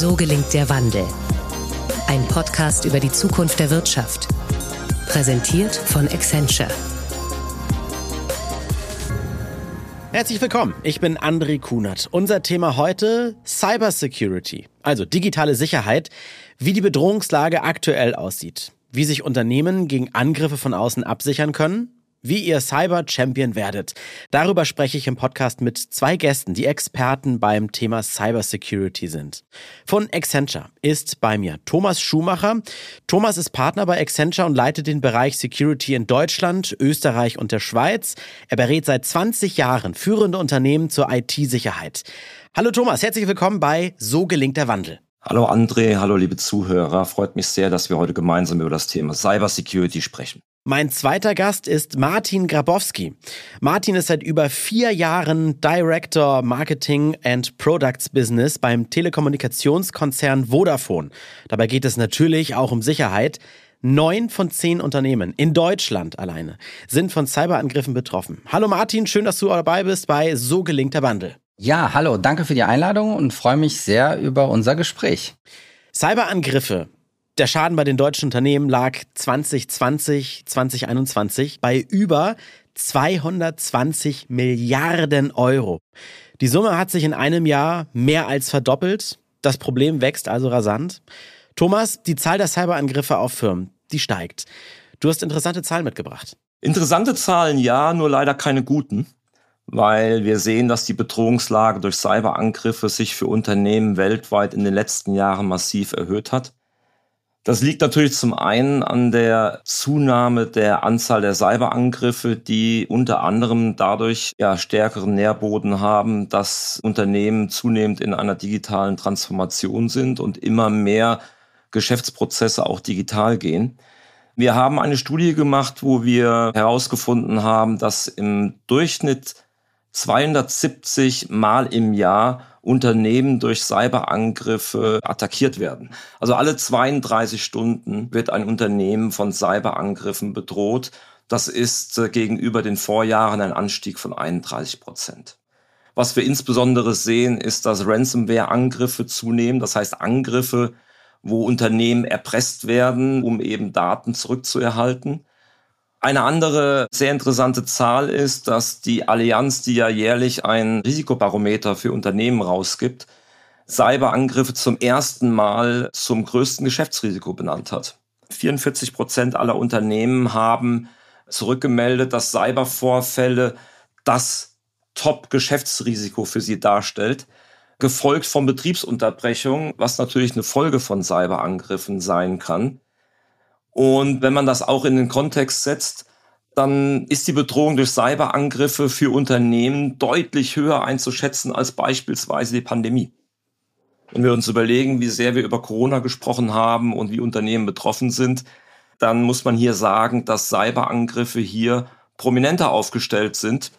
So gelingt der Wandel. Ein Podcast über die Zukunft der Wirtschaft. Präsentiert von Accenture. Herzlich willkommen, ich bin André Kunert. Unser Thema heute Cybersecurity, also digitale Sicherheit, wie die Bedrohungslage aktuell aussieht, wie sich Unternehmen gegen Angriffe von außen absichern können wie ihr Cyber-Champion werdet. Darüber spreche ich im Podcast mit zwei Gästen, die Experten beim Thema Cybersecurity sind. Von Accenture ist bei mir Thomas Schumacher. Thomas ist Partner bei Accenture und leitet den Bereich Security in Deutschland, Österreich und der Schweiz. Er berät seit 20 Jahren führende Unternehmen zur IT-Sicherheit. Hallo Thomas, herzlich willkommen bei So gelingt der Wandel. Hallo André, hallo liebe Zuhörer. Freut mich sehr, dass wir heute gemeinsam über das Thema Cybersecurity sprechen. Mein zweiter Gast ist Martin Grabowski. Martin ist seit über vier Jahren Director Marketing and Products Business beim Telekommunikationskonzern Vodafone. Dabei geht es natürlich auch um Sicherheit. Neun von zehn Unternehmen in Deutschland alleine sind von Cyberangriffen betroffen. Hallo Martin, schön, dass du dabei bist bei So gelingt der Wandel. Ja, hallo, danke für die Einladung und freue mich sehr über unser Gespräch. Cyberangriffe der Schaden bei den deutschen Unternehmen lag 2020, 2021 bei über 220 Milliarden Euro. Die Summe hat sich in einem Jahr mehr als verdoppelt. Das Problem wächst also rasant. Thomas, die Zahl der Cyberangriffe auf Firmen, die steigt. Du hast interessante Zahlen mitgebracht. Interessante Zahlen, ja, nur leider keine guten, weil wir sehen, dass die Bedrohungslage durch Cyberangriffe sich für Unternehmen weltweit in den letzten Jahren massiv erhöht hat. Das liegt natürlich zum einen an der Zunahme der Anzahl der Cyberangriffe, die unter anderem dadurch ja stärkeren Nährboden haben, dass Unternehmen zunehmend in einer digitalen Transformation sind und immer mehr Geschäftsprozesse auch digital gehen. Wir haben eine Studie gemacht, wo wir herausgefunden haben, dass im Durchschnitt 270 Mal im Jahr Unternehmen durch Cyberangriffe attackiert werden. Also alle 32 Stunden wird ein Unternehmen von Cyberangriffen bedroht. Das ist äh, gegenüber den Vorjahren ein Anstieg von 31 Prozent. Was wir insbesondere sehen, ist, dass Ransomware-Angriffe zunehmen. Das heißt Angriffe, wo Unternehmen erpresst werden, um eben Daten zurückzuerhalten. Eine andere sehr interessante Zahl ist, dass die Allianz, die ja jährlich ein Risikobarometer für Unternehmen rausgibt, Cyberangriffe zum ersten Mal zum größten Geschäftsrisiko benannt hat. 44 Prozent aller Unternehmen haben zurückgemeldet, dass Cybervorfälle das Top-Geschäftsrisiko für sie darstellt, gefolgt von Betriebsunterbrechung, was natürlich eine Folge von Cyberangriffen sein kann. Und wenn man das auch in den Kontext setzt, dann ist die Bedrohung durch Cyberangriffe für Unternehmen deutlich höher einzuschätzen als beispielsweise die Pandemie. Wenn wir uns überlegen, wie sehr wir über Corona gesprochen haben und wie Unternehmen betroffen sind, dann muss man hier sagen, dass Cyberangriffe hier prominenter aufgestellt sind,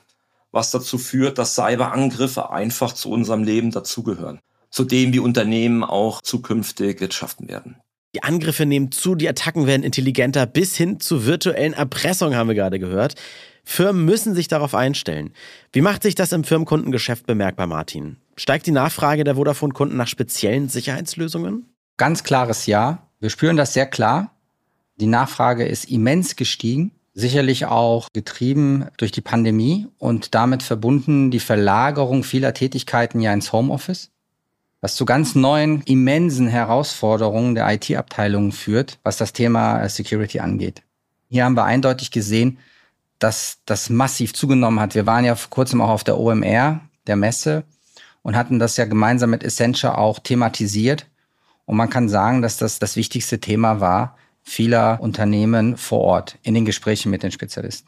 was dazu führt, dass Cyberangriffe einfach zu unserem Leben dazugehören, zu dem wie Unternehmen auch zukünftig wirtschaften werden. Die Angriffe nehmen zu, die Attacken werden intelligenter, bis hin zu virtuellen Erpressungen haben wir gerade gehört. Firmen müssen sich darauf einstellen. Wie macht sich das im Firmenkundengeschäft bemerkbar, Martin? Steigt die Nachfrage der Vodafone-Kunden nach speziellen Sicherheitslösungen? Ganz klares Ja. Wir spüren das sehr klar. Die Nachfrage ist immens gestiegen. Sicherlich auch getrieben durch die Pandemie und damit verbunden die Verlagerung vieler Tätigkeiten ja ins Homeoffice was zu ganz neuen, immensen Herausforderungen der IT-Abteilungen führt, was das Thema äh, Security angeht. Hier haben wir eindeutig gesehen, dass das massiv zugenommen hat. Wir waren ja vor kurzem auch auf der OMR, der Messe, und hatten das ja gemeinsam mit Essentia auch thematisiert. Und man kann sagen, dass das das wichtigste Thema war vieler Unternehmen vor Ort in den Gesprächen mit den Spezialisten.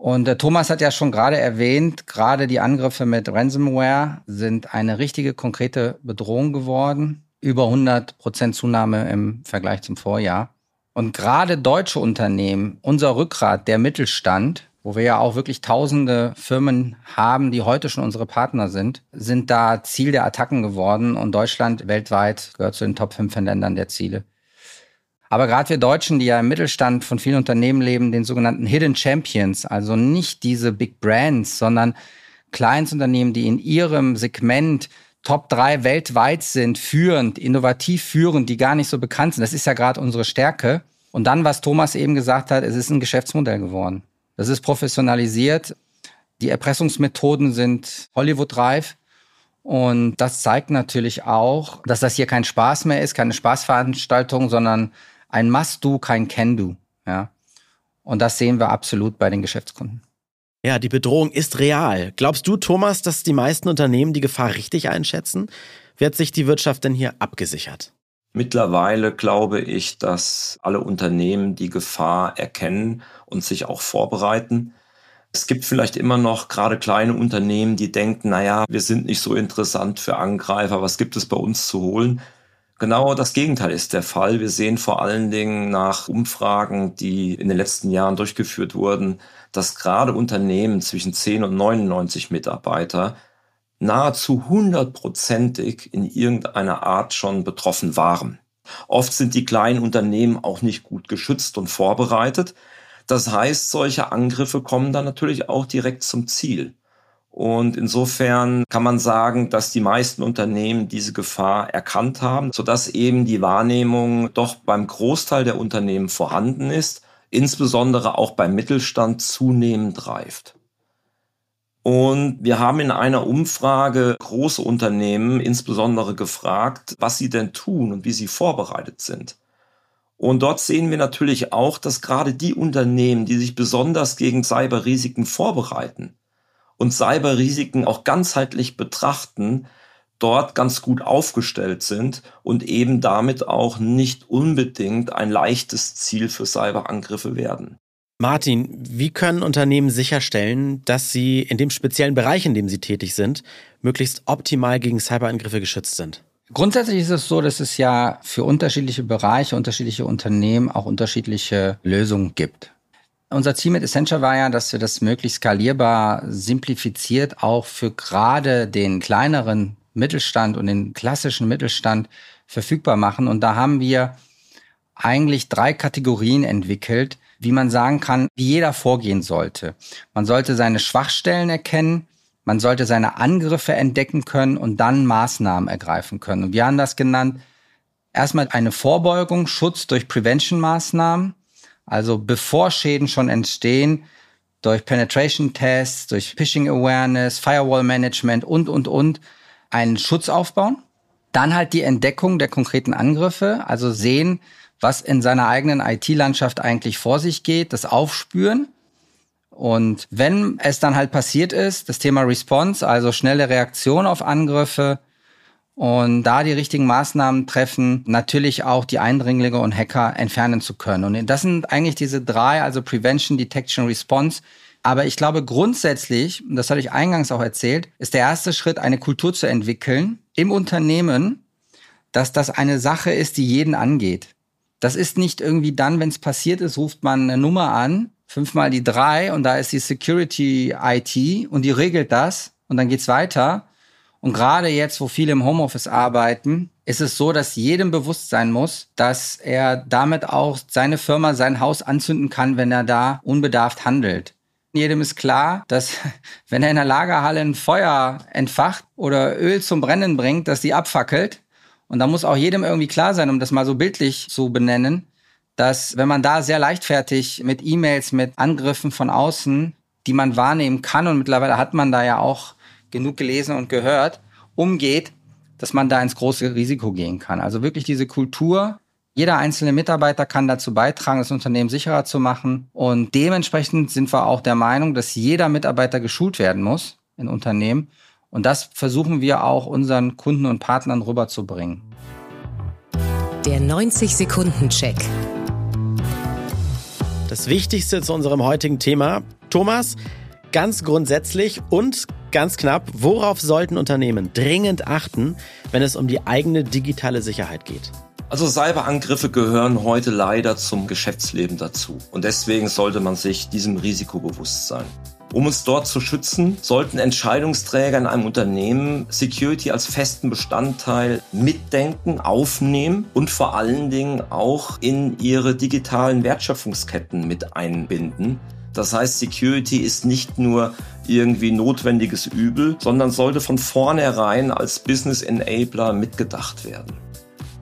Und äh, Thomas hat ja schon gerade erwähnt, gerade die Angriffe mit Ransomware sind eine richtige konkrete Bedrohung geworden. Über 100 Prozent Zunahme im Vergleich zum Vorjahr. Und gerade deutsche Unternehmen, unser Rückgrat, der Mittelstand, wo wir ja auch wirklich tausende Firmen haben, die heute schon unsere Partner sind, sind da Ziel der Attacken geworden. Und Deutschland weltweit gehört zu den Top 15 Ländern der Ziele. Aber gerade wir Deutschen, die ja im Mittelstand von vielen Unternehmen leben, den sogenannten Hidden Champions, also nicht diese Big Brands, sondern Kleinsunternehmen, die in ihrem Segment Top 3 weltweit sind, führend, innovativ führend, die gar nicht so bekannt sind. Das ist ja gerade unsere Stärke. Und dann, was Thomas eben gesagt hat, es ist ein Geschäftsmodell geworden. Das ist professionalisiert. Die Erpressungsmethoden sind Hollywood-reif. Und das zeigt natürlich auch, dass das hier kein Spaß mehr ist, keine Spaßveranstaltung, sondern ein Must-Do, kein Can-Do. Ja. Und das sehen wir absolut bei den Geschäftskunden. Ja, die Bedrohung ist real. Glaubst du, Thomas, dass die meisten Unternehmen die Gefahr richtig einschätzen? Wird sich die Wirtschaft denn hier abgesichert? Mittlerweile glaube ich, dass alle Unternehmen die Gefahr erkennen und sich auch vorbereiten. Es gibt vielleicht immer noch gerade kleine Unternehmen, die denken, naja, wir sind nicht so interessant für Angreifer, was gibt es bei uns zu holen? Genau das Gegenteil ist der Fall. Wir sehen vor allen Dingen nach Umfragen, die in den letzten Jahren durchgeführt wurden, dass gerade Unternehmen zwischen 10 und 99 Mitarbeiter nahezu hundertprozentig in irgendeiner Art schon betroffen waren. Oft sind die kleinen Unternehmen auch nicht gut geschützt und vorbereitet. Das heißt, solche Angriffe kommen dann natürlich auch direkt zum Ziel. Und insofern kann man sagen, dass die meisten Unternehmen diese Gefahr erkannt haben, sodass eben die Wahrnehmung doch beim Großteil der Unternehmen vorhanden ist, insbesondere auch beim Mittelstand zunehmend reift. Und wir haben in einer Umfrage große Unternehmen insbesondere gefragt, was sie denn tun und wie sie vorbereitet sind. Und dort sehen wir natürlich auch, dass gerade die Unternehmen, die sich besonders gegen Cyberrisiken vorbereiten, und Cyberrisiken auch ganzheitlich betrachten, dort ganz gut aufgestellt sind und eben damit auch nicht unbedingt ein leichtes Ziel für Cyberangriffe werden. Martin, wie können Unternehmen sicherstellen, dass sie in dem speziellen Bereich, in dem sie tätig sind, möglichst optimal gegen Cyberangriffe geschützt sind? Grundsätzlich ist es so, dass es ja für unterschiedliche Bereiche, unterschiedliche Unternehmen auch unterschiedliche Lösungen gibt. Unser Ziel mit Essentia war ja, dass wir das möglichst skalierbar, simplifiziert auch für gerade den kleineren Mittelstand und den klassischen Mittelstand verfügbar machen. Und da haben wir eigentlich drei Kategorien entwickelt, wie man sagen kann, wie jeder vorgehen sollte. Man sollte seine Schwachstellen erkennen, man sollte seine Angriffe entdecken können und dann Maßnahmen ergreifen können. Und wir haben das genannt, erstmal eine Vorbeugung, Schutz durch Prevention-Maßnahmen. Also bevor Schäden schon entstehen, durch Penetration Tests, durch Phishing Awareness, Firewall Management und, und, und, einen Schutz aufbauen. Dann halt die Entdeckung der konkreten Angriffe, also sehen, was in seiner eigenen IT-Landschaft eigentlich vor sich geht, das Aufspüren. Und wenn es dann halt passiert ist, das Thema Response, also schnelle Reaktion auf Angriffe, und da die richtigen Maßnahmen treffen, natürlich auch die Eindringlinge und Hacker entfernen zu können. Und das sind eigentlich diese drei, also Prevention, Detection, Response. Aber ich glaube grundsätzlich, und das hatte ich eingangs auch erzählt, ist der erste Schritt, eine Kultur zu entwickeln im Unternehmen, dass das eine Sache ist, die jeden angeht. Das ist nicht irgendwie dann, wenn es passiert ist, ruft man eine Nummer an, fünfmal die drei und da ist die Security IT und die regelt das und dann geht's weiter und gerade jetzt, wo viele im Homeoffice arbeiten, ist es so, dass jedem bewusst sein muss, dass er damit auch seine Firma, sein Haus anzünden kann, wenn er da unbedarft handelt. Jedem ist klar, dass wenn er in der Lagerhalle ein Feuer entfacht oder Öl zum Brennen bringt, dass die abfackelt. Und da muss auch jedem irgendwie klar sein, um das mal so bildlich zu benennen, dass wenn man da sehr leichtfertig mit E-Mails, mit Angriffen von außen, die man wahrnehmen kann, und mittlerweile hat man da ja auch genug gelesen und gehört, umgeht, dass man da ins große Risiko gehen kann. Also wirklich diese Kultur, jeder einzelne Mitarbeiter kann dazu beitragen, das Unternehmen sicherer zu machen. Und dementsprechend sind wir auch der Meinung, dass jeder Mitarbeiter geschult werden muss in Unternehmen. Und das versuchen wir auch unseren Kunden und Partnern rüberzubringen. Der 90-Sekunden-Check. Das Wichtigste zu unserem heutigen Thema. Thomas, ganz grundsätzlich und Ganz knapp, worauf sollten Unternehmen dringend achten, wenn es um die eigene digitale Sicherheit geht? Also Cyberangriffe gehören heute leider zum Geschäftsleben dazu. Und deswegen sollte man sich diesem Risiko bewusst sein. Um uns dort zu schützen, sollten Entscheidungsträger in einem Unternehmen Security als festen Bestandteil mitdenken, aufnehmen und vor allen Dingen auch in ihre digitalen Wertschöpfungsketten mit einbinden. Das heißt, Security ist nicht nur irgendwie notwendiges Übel, sondern sollte von vornherein als Business Enabler mitgedacht werden.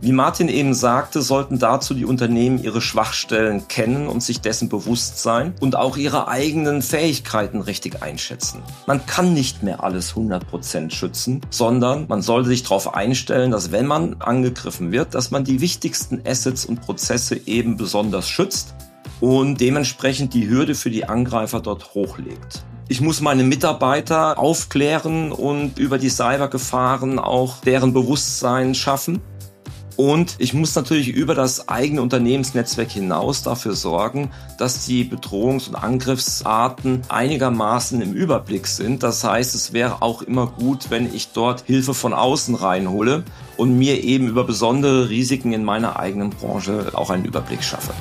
Wie Martin eben sagte, sollten dazu die Unternehmen ihre Schwachstellen kennen und sich dessen bewusst sein und auch ihre eigenen Fähigkeiten richtig einschätzen. Man kann nicht mehr alles 100% schützen, sondern man sollte sich darauf einstellen, dass wenn man angegriffen wird, dass man die wichtigsten Assets und Prozesse eben besonders schützt und dementsprechend die Hürde für die Angreifer dort hochlegt. Ich muss meine Mitarbeiter aufklären und über die Cybergefahren auch deren Bewusstsein schaffen. Und ich muss natürlich über das eigene Unternehmensnetzwerk hinaus dafür sorgen, dass die Bedrohungs- und Angriffsarten einigermaßen im Überblick sind. Das heißt, es wäre auch immer gut, wenn ich dort Hilfe von außen reinhole und mir eben über besondere Risiken in meiner eigenen Branche auch einen Überblick schaffe.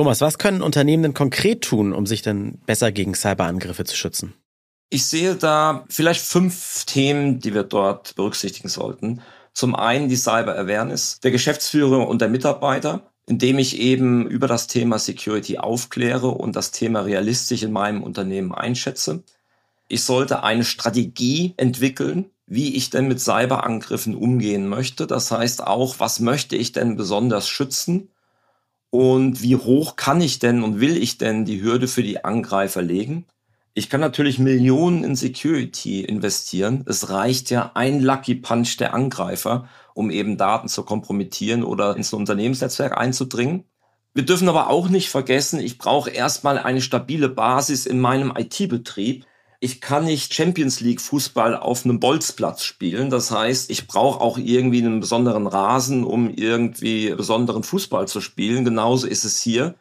Thomas, was können Unternehmen denn konkret tun, um sich denn besser gegen Cyberangriffe zu schützen? Ich sehe da vielleicht fünf Themen, die wir dort berücksichtigen sollten. Zum einen die Cyber Awareness der Geschäftsführer und der Mitarbeiter, indem ich eben über das Thema Security aufkläre und das Thema realistisch in meinem Unternehmen einschätze. Ich sollte eine Strategie entwickeln, wie ich denn mit Cyberangriffen umgehen möchte. Das heißt auch, was möchte ich denn besonders schützen und wie hoch kann ich denn und will ich denn die Hürde für die Angreifer legen. Ich kann natürlich Millionen in Security investieren. Es reicht ja ein Lucky Punch der Angreifer, um eben Daten zu kompromittieren oder ins Unternehmensnetzwerk einzudringen. Wir dürfen aber auch nicht vergessen, ich brauche erstmal eine stabile Basis in meinem IT-Betrieb. Ich kann nicht Champions League Fußball auf einem Bolzplatz spielen. Das heißt, ich brauche auch irgendwie einen besonderen Rasen, um irgendwie besonderen Fußball zu spielen. Genauso ist es hier.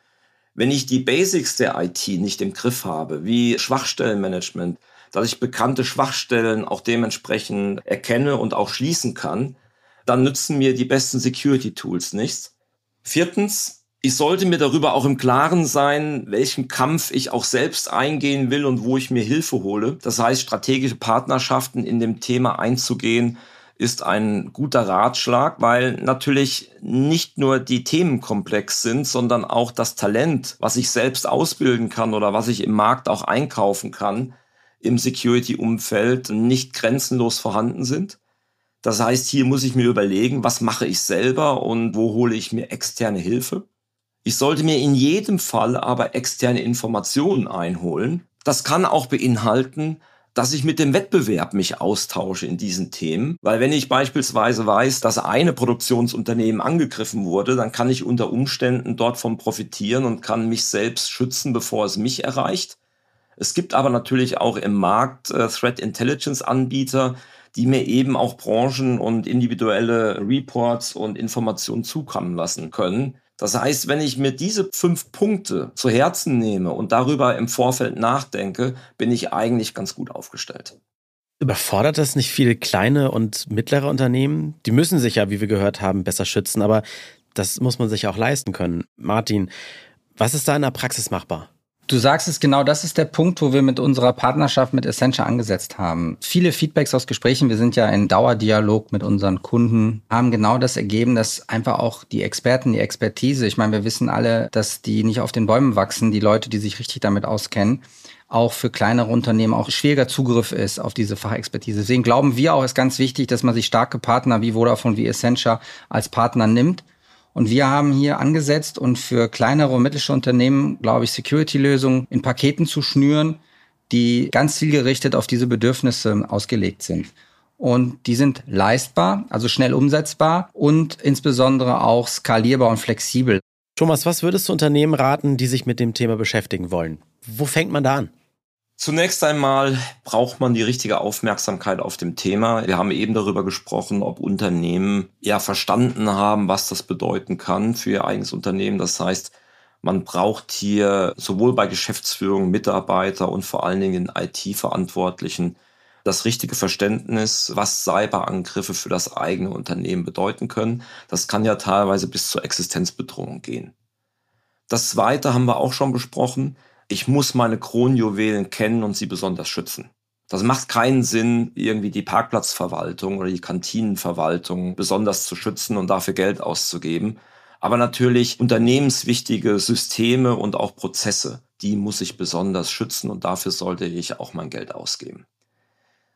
Wenn ich die Basics der IT nicht im Griff habe, wie Schwachstellenmanagement, dass ich bekannte Schwachstellen auch dementsprechend erkenne und auch schließen kann, dann nützen mir die besten Security-Tools nichts. Viertens, ich sollte mir darüber auch im Klaren sein, welchen Kampf ich auch selbst eingehen will und wo ich mir Hilfe hole. Das heißt, strategische Partnerschaften in dem Thema einzugehen, ist ein guter Ratschlag, weil natürlich nicht nur die Themen komplex sind, sondern auch das Talent, was ich selbst ausbilden kann oder was ich im Markt auch einkaufen kann, im Security-Umfeld nicht grenzenlos vorhanden sind. Das heißt, hier muss ich mir überlegen, was mache ich selber und wo hole ich mir externe Hilfe. Ich sollte mir in jedem Fall aber externe Informationen einholen. Das kann auch beinhalten, dass ich mit dem Wettbewerb mich austausche in diesen Themen. Weil wenn ich beispielsweise weiß, dass eine Produktionsunternehmen angegriffen wurde, dann kann ich unter Umständen dort von profitieren und kann mich selbst schützen, bevor es mich erreicht. Es gibt aber natürlich auch im Markt äh, Threat Intelligence Anbieter, die mir eben auch Branchen und individuelle Reports und Informationen zukommen lassen können. Das heißt, wenn ich mir diese fünf Punkte zu Herzen nehme und darüber im Vorfeld nachdenke, bin ich eigentlich ganz gut aufgestellt. Überfordert das nicht viele kleine und mittlere Unternehmen? Die müssen sich ja, wie wir gehört haben, besser schützen, aber das muss man sich auch leisten können. Martin, was ist da in der Praxis machbar? Du sagst es genau, das ist der Punkt, wo wir mit unserer Partnerschaft mit Essentia angesetzt haben. Viele Feedbacks aus Gesprächen, wir sind ja in Dauerdialog mit unseren Kunden, haben genau das ergeben, dass einfach auch die Experten, die Expertise, ich meine, wir wissen alle, dass die nicht auf den Bäumen wachsen, die Leute, die sich richtig damit auskennen, auch für kleinere Unternehmen auch schwieriger Zugriff ist auf diese Fachexpertise. Deswegen glauben wir auch, ist ganz wichtig, dass man sich starke Partner wie Vodafone, wie Essentia als Partner nimmt und wir haben hier angesetzt und für kleinere und mittlere Unternehmen, glaube ich, Security-Lösungen in Paketen zu schnüren, die ganz zielgerichtet auf diese Bedürfnisse ausgelegt sind. Und die sind leistbar, also schnell umsetzbar und insbesondere auch skalierbar und flexibel. Thomas, was würdest du Unternehmen raten, die sich mit dem Thema beschäftigen wollen? Wo fängt man da an? Zunächst einmal braucht man die richtige Aufmerksamkeit auf dem Thema. Wir haben eben darüber gesprochen, ob Unternehmen ja verstanden haben, was das bedeuten kann für ihr eigenes Unternehmen. Das heißt, man braucht hier sowohl bei Geschäftsführung, Mitarbeiter und vor allen Dingen IT-Verantwortlichen das richtige Verständnis, was Cyberangriffe für das eigene Unternehmen bedeuten können. Das kann ja teilweise bis zur Existenzbedrohung gehen. Das Zweite haben wir auch schon besprochen ich muss meine Kronjuwelen kennen und sie besonders schützen. Das macht keinen Sinn, irgendwie die Parkplatzverwaltung oder die Kantinenverwaltung besonders zu schützen und dafür Geld auszugeben. Aber natürlich unternehmenswichtige Systeme und auch Prozesse, die muss ich besonders schützen und dafür sollte ich auch mein Geld ausgeben.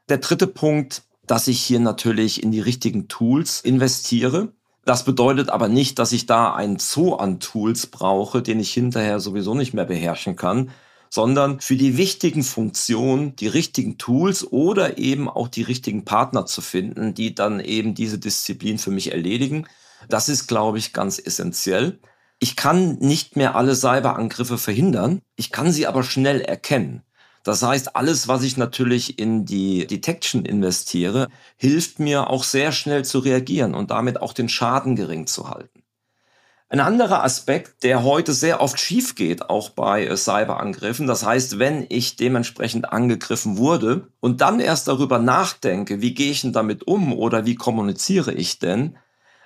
Der dritte Punkt, dass ich hier natürlich in die richtigen Tools investiere. Das bedeutet aber nicht, dass ich da einen Zoo an Tools brauche, den ich hinterher sowieso nicht mehr beherrschen kann, sondern für die wichtigen Funktionen die richtigen Tools oder eben auch die richtigen Partner zu finden, die dann eben diese Disziplin für mich erledigen. Das ist, glaube ich, ganz essentiell. Ich kann nicht mehr alle Cyberangriffe verhindern, ich kann sie aber schnell erkennen. Das heißt, alles, was ich natürlich in die Detection investiere, hilft mir auch sehr schnell zu reagieren und damit auch den Schaden gering zu halten. Ein anderer Aspekt, der heute sehr oft schief geht, auch bei äh, Cyberangriffen, das heißt, wenn ich dementsprechend angegriffen wurde und dann erst darüber nachdenke, wie gehe ich denn damit um oder wie kommuniziere ich denn,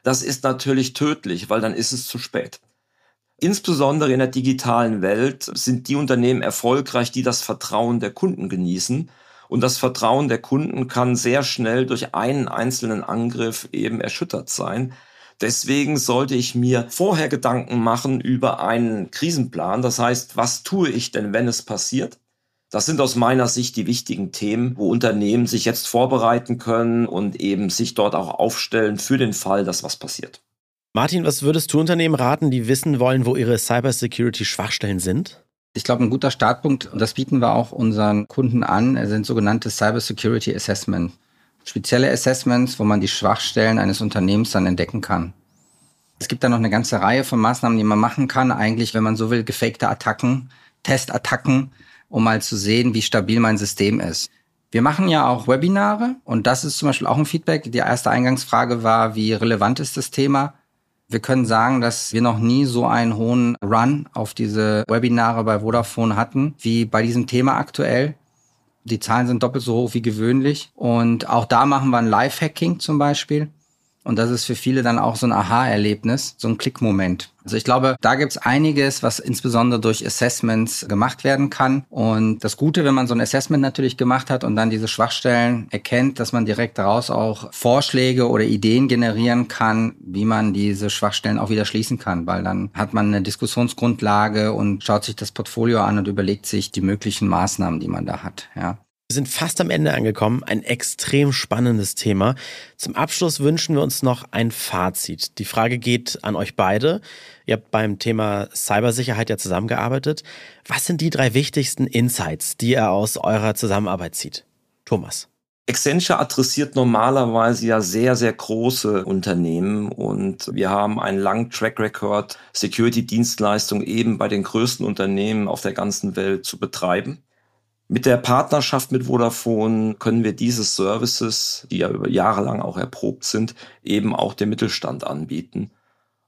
das ist natürlich tödlich, weil dann ist es zu spät. Insbesondere in der digitalen Welt sind die Unternehmen erfolgreich, die das Vertrauen der Kunden genießen. Und das Vertrauen der Kunden kann sehr schnell durch einen einzelnen Angriff eben erschüttert sein. Deswegen sollte ich mir vorher Gedanken machen über einen Krisenplan. Das heißt, was tue ich denn, wenn es passiert? Das sind aus meiner Sicht die wichtigen Themen, wo Unternehmen sich jetzt vorbereiten können und eben sich dort auch aufstellen für den Fall, dass was passiert. Martin, was würdest du Unternehmen raten, die wissen wollen, wo ihre Cybersecurity-Schwachstellen sind? Ich glaube, ein guter Startpunkt, und das bieten wir auch unseren Kunden an, sind sogenannte Cybersecurity Assessment. Spezielle Assessments, wo man die Schwachstellen eines Unternehmens dann entdecken kann. Es gibt da noch eine ganze Reihe von Maßnahmen, die man machen kann. Eigentlich, wenn man so will, gefakte Attacken, Testattacken, um mal zu sehen, wie stabil mein System ist. Wir machen ja auch Webinare und das ist zum Beispiel auch ein Feedback. Die erste Eingangsfrage war, wie relevant ist das Thema? Wir können sagen, dass wir noch nie so einen hohen Run auf diese Webinare bei Vodafone hatten, wie bei diesem Thema aktuell. Die Zahlen sind doppelt so hoch wie gewöhnlich. Und auch da machen wir ein Live-Hacking zum Beispiel. Und das ist für viele dann auch so ein Aha-Erlebnis, so ein Klickmoment. Also ich glaube, da gibt's einiges, was insbesondere durch Assessments gemacht werden kann. Und das Gute, wenn man so ein Assessment natürlich gemacht hat und dann diese Schwachstellen erkennt, dass man direkt daraus auch Vorschläge oder Ideen generieren kann, wie man diese Schwachstellen auch wieder schließen kann, weil dann hat man eine Diskussionsgrundlage und schaut sich das Portfolio an und überlegt sich die möglichen Maßnahmen, die man da hat. Ja. Wir sind fast am Ende angekommen. Ein extrem spannendes Thema. Zum Abschluss wünschen wir uns noch ein Fazit. Die Frage geht an euch beide. Ihr habt beim Thema Cybersicherheit ja zusammengearbeitet. Was sind die drei wichtigsten Insights, die ihr aus eurer Zusammenarbeit zieht? Thomas. Accenture adressiert normalerweise ja sehr, sehr große Unternehmen und wir haben einen langen Track Record, Security-Dienstleistungen eben bei den größten Unternehmen auf der ganzen Welt zu betreiben. Mit der Partnerschaft mit Vodafone können wir diese Services, die ja über Jahre lang auch erprobt sind, eben auch dem Mittelstand anbieten.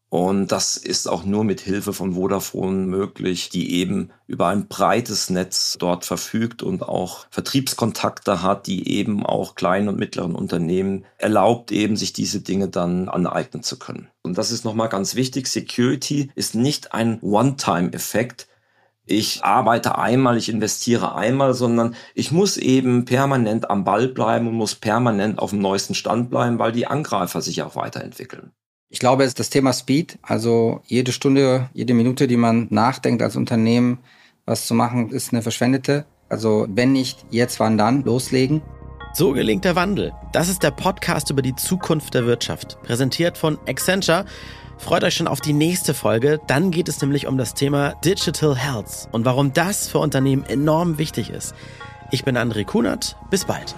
Und das ist auch nur mit Hilfe von Vodafone möglich, die eben über ein breites Netz dort verfügt und auch Vertriebskontakte hat, die eben auch kleinen und mittleren Unternehmen erlaubt, eben sich diese Dinge dann aneignen zu können. Und das ist nochmal ganz wichtig. Security ist nicht ein One-Time-Effekt, ich arbeite einmal, ich investiere einmal, sondern ich muss eben permanent am Ball bleiben und muss permanent auf dem neuesten Stand bleiben, weil die Angreifer sich auch weiterentwickeln. Ich glaube, es ist das Thema Speed, also jede Stunde, jede Minute, die man nachdenkt als Unternehmen, was zu machen, ist eine verschwendete. Also wenn nicht jetzt, wann dann, loslegen. So gelingt der Wandel. Das ist der Podcast über die Zukunft der Wirtschaft, präsentiert von Accenture Freut euch schon auf die nächste Folge. Dann geht es nämlich um das Thema Digital Health und warum das für Unternehmen enorm wichtig ist. Ich bin André Kunert. Bis bald.